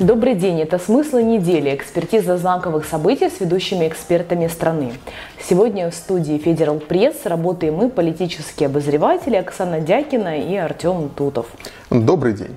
Добрый день. Это «Смыслы недели» – экспертиза знаковых событий с ведущими экспертами страны. Сегодня в студии Федерал Пресс работаем мы, политические обозреватели Оксана Дякина и Артем Тутов. Добрый день.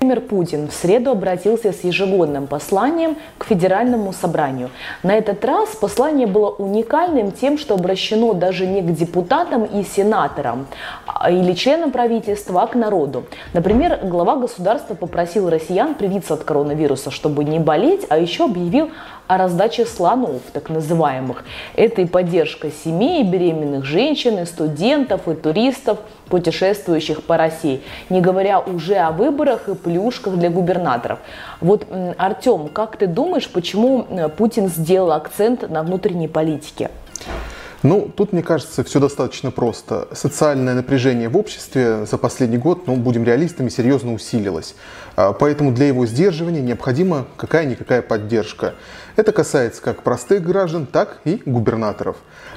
Владимир Путин в среду обратился с ежегодным посланием к Федеральному собранию. На этот раз послание было уникальным тем, что обращено даже не к депутатам и сенаторам а, или членам правительства, а к народу. Например, глава государства попросил россиян привиться от коронавируса, чтобы не болеть, а еще объявил о раздаче слонов, так называемых. Это и поддержка семей, беременных женщин, и студентов, и туристов, путешествующих по России. Не говоря уже о выборах и плюшках для губернаторов. Вот, Артем, как ты думаешь, почему Путин сделал акцент на внутренней политике? Ну, тут, мне кажется, все достаточно просто. Социальное напряжение в обществе за последний год, ну, будем реалистами, серьезно усилилось. А, поэтому для его сдерживания необходима какая-никакая поддержка. Это касается как простых граждан, так и губернаторов.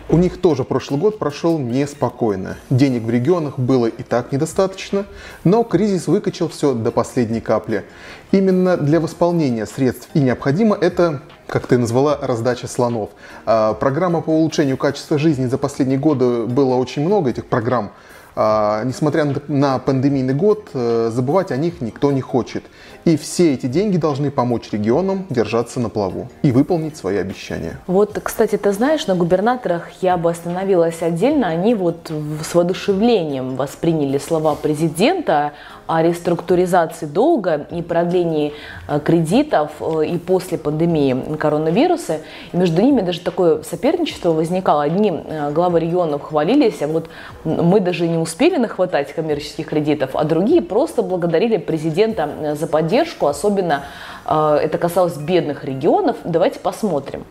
У них тоже прошлый год прошел неспокойно. Денег в регионах было и так недостаточно, но кризис выкачал все до последней капли. Именно для восполнения средств и необходимо это как ты назвала, раздача слонов. А, программа по улучшению качества жизни за последние годы было очень много этих программ. А, несмотря на пандемийный год, э, забывать о них никто не хочет. И все эти деньги должны помочь регионам держаться на плаву и выполнить свои обещания. Вот, кстати, ты знаешь, на губернаторах я бы остановилась отдельно. Они вот с воодушевлением восприняли слова президента о реструктуризации долга и продлении э, кредитов э, и после пандемии коронавируса. И между ними даже такое соперничество возникало. Одни главы регионов хвалились, а вот мы даже не успели нахватать коммерческих кредитов, а другие просто благодарили президента э, за поддержку, особенно э, это касалось бедных регионов. Давайте посмотрим.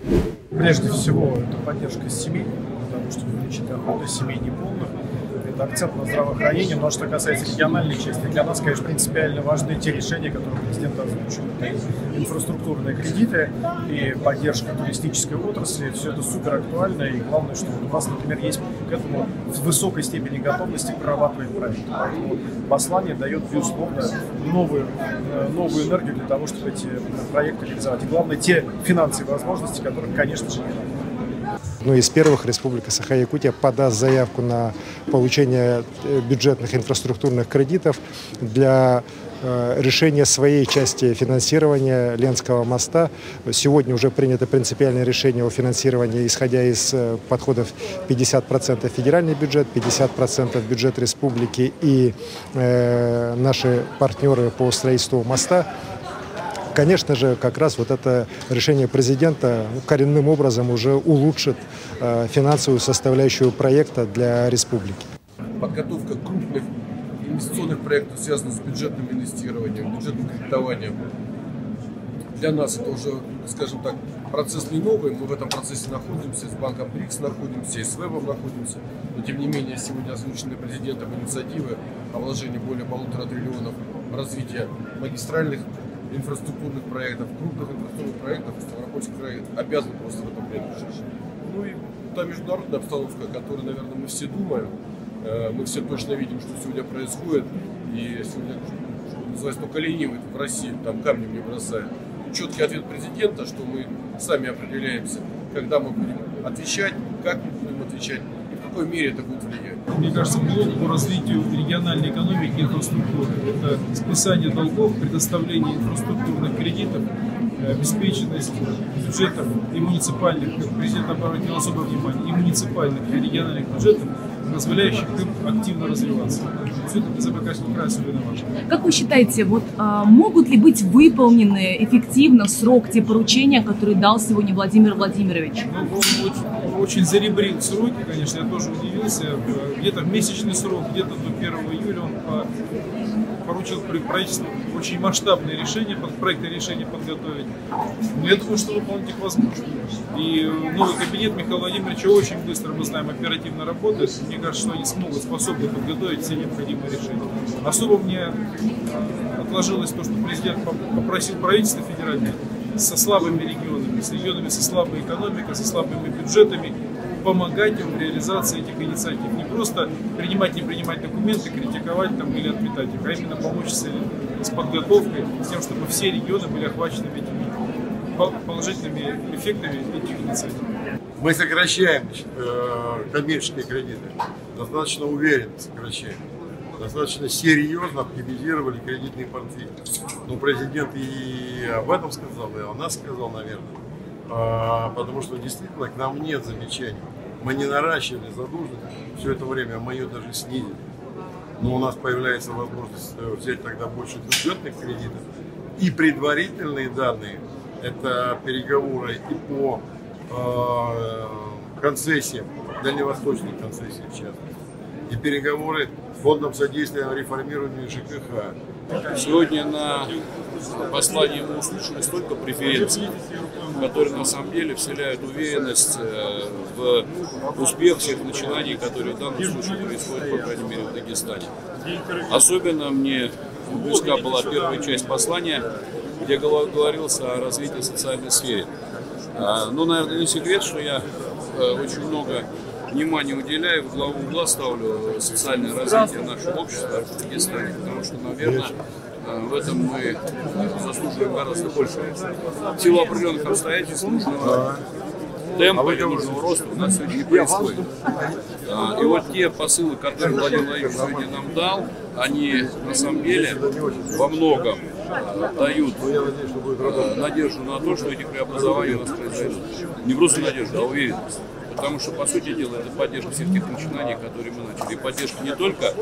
Прежде всего, это поддержка семей, потому что увеличить доходы семей неполных акцент на здравоохранение. Но что касается региональной части, для нас, конечно, принципиально важны те решения, которые президент озвучил. Это инфраструктурные кредиты и поддержка туристической отрасли. Все это супер актуально. И главное, что у нас, например, есть к этому в высокой степени готовности прорабатывать проект. Поэтому послание дает, безусловно, новую, э, новую энергию для того, чтобы эти проекты реализовать. И главное, те финансовые возможности, которых, конечно же, нет. Ну, из первых Республика Саха-Якутия подаст заявку на получение э, бюджетных инфраструктурных кредитов для э, решения своей части финансирования Ленского моста. Сегодня уже принято принципиальное решение о финансировании, исходя из э, подходов 50% федеральный бюджет, 50% бюджет республики и э, наши партнеры по строительству моста конечно же, как раз вот это решение президента коренным образом уже улучшит э, финансовую составляющую проекта для республики. Подготовка крупных инвестиционных проектов, связанных с бюджетным инвестированием, бюджетным кредитованием, для нас это уже, скажем так, процесс не новый, мы в этом процессе находимся, с банком БРИКС находимся, и с ВЭБом находимся, но тем не менее сегодня озвучены президентом инициативы о вложении более полутора триллионов в развитие магистральных инфраструктурных проектов, крупных инфраструктурных проектов, Ставропольский край обязан просто в этом участие. Ну и та международная обстановка, о которой, наверное, мы все думаем, э, мы все точно видим, что сегодня происходит, и сегодня, что называется, только ленивый в России там камнем не бросает. Четкий ответ президента, что мы сами определяемся, когда мы будем отвечать, как мы будем отвечать, какой мере это будет влиять? Мне кажется, блок по развитию региональной экономики и инфраструктуры. Это списание долгов, предоставление инфраструктурных кредитов, э, обеспеченность бюджетов и муниципальных, как президент обратил особое внимание, и муниципальных, и региональных бюджетов, позволяющих им активно развиваться. Все это для Забайкальского края особенно важно. Как вы считаете, вот а, могут ли быть выполнены эффективно в срок те поручения, которые дал сегодня Владимир Владимирович? Ну, он очень, очень заребрил сроки, конечно, я тоже удивился. Где-то месячный срок, где-то до 1 июля он по поручил правительству очень масштабные решения, проектные решения подготовить. Но я думаю, что выполнить их возможно. И новый кабинет Михаила Владимировича очень быстро, мы знаем, оперативно работает. Мне кажется, что они смогут, способны подготовить все необходимые решения. Особо мне э, отложилось то, что президент попросил правительство федеральное со слабыми регионами, с регионами со слабой экономикой, со слабыми бюджетами, помогать им в реализации этих инициатив. Не просто принимать, не принимать документы, критиковать там, или отметать их, а именно помочь с с подготовкой, с тем, чтобы все регионы были охвачены этими положительными эффектами этих инициатив. Мы сокращаем э, коммерческие кредиты, достаточно уверенно сокращаем, достаточно серьезно оптимизировали кредитный портфель. Ну, президент и об этом сказал, и о нас сказал, наверное. А, потому что действительно к нам нет замечаний. Мы не наращивали задолженность все это время, мы ее даже снизили. Но у нас появляется возможность э, взять тогда больше бюджетных кредитов. И предварительные данные, это переговоры и по э, концессиям, дальневосточной концессии в частности, и переговоры фондом содействия реформированию ЖКХ. Сегодня на послании мы услышали столько преференций, которые на самом деле вселяют уверенность э, в успех всех начинаний, которые в данном случае происходят, по крайней мере, в Дагестане. Особенно мне близка была первая часть послания, где говорилось о развитии социальной сферы. А, ну, наверное, не секрет, что я э, очень много внимания уделяю, в главу угла ставлю социальное развитие нашего общества в Дагестане, потому что, наверное, э, в этом мы заслуживаем гораздо больше. В силу определенных обстоятельств нужного темпа или нужного роста у нас сегодня не происходит. А, и вот те посылы, которые Владимир Владимирович сегодня нам дал, они на самом деле во многом дают э, надежду на то, что эти преобразования у нас произойдут. Не просто надежду, а уверенность. Потому что, по сути дела, это поддержка всех тех начинаний, которые мы начали. И поддержка не только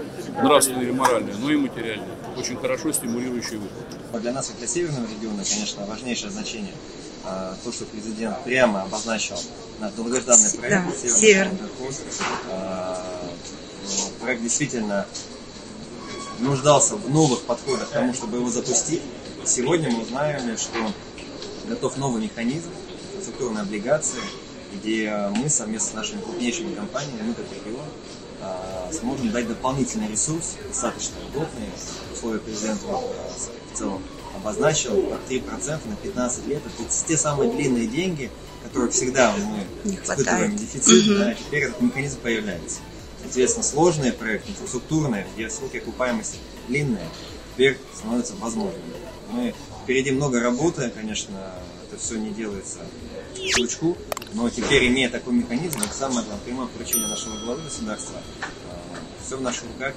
нравственная или моральная, но и материальная. Очень хорошо стимулирующий выход. Для нас, как для Северного региона, конечно, важнейшее значение а, то, что президент прямо обозначил на долгожданный проект да, Северный а, Проект действительно нуждался в новых подходах к тому, чтобы его запустить. Сегодня мы узнаем, что готов новый механизм, структурные облигации, где мы совместно с нашими крупнейшими компаниями, мы как регион, а, сможем дать дополнительный ресурс, достаточно удобный, условия президента в целом обозначил 3% на 15 лет. Это те самые длинные деньги, которые всегда мы испытываем дефицит, угу. да, теперь этот механизм появляется. Соответственно, сложные проекты, инфраструктурные, где сроки окупаемости длинные, теперь становятся возможными. Мы впереди много работы, конечно, это все не делается щелчку, но теперь, имея такой механизм, это самое главное, прямое поручение нашего главы государства, э, все в наших руках.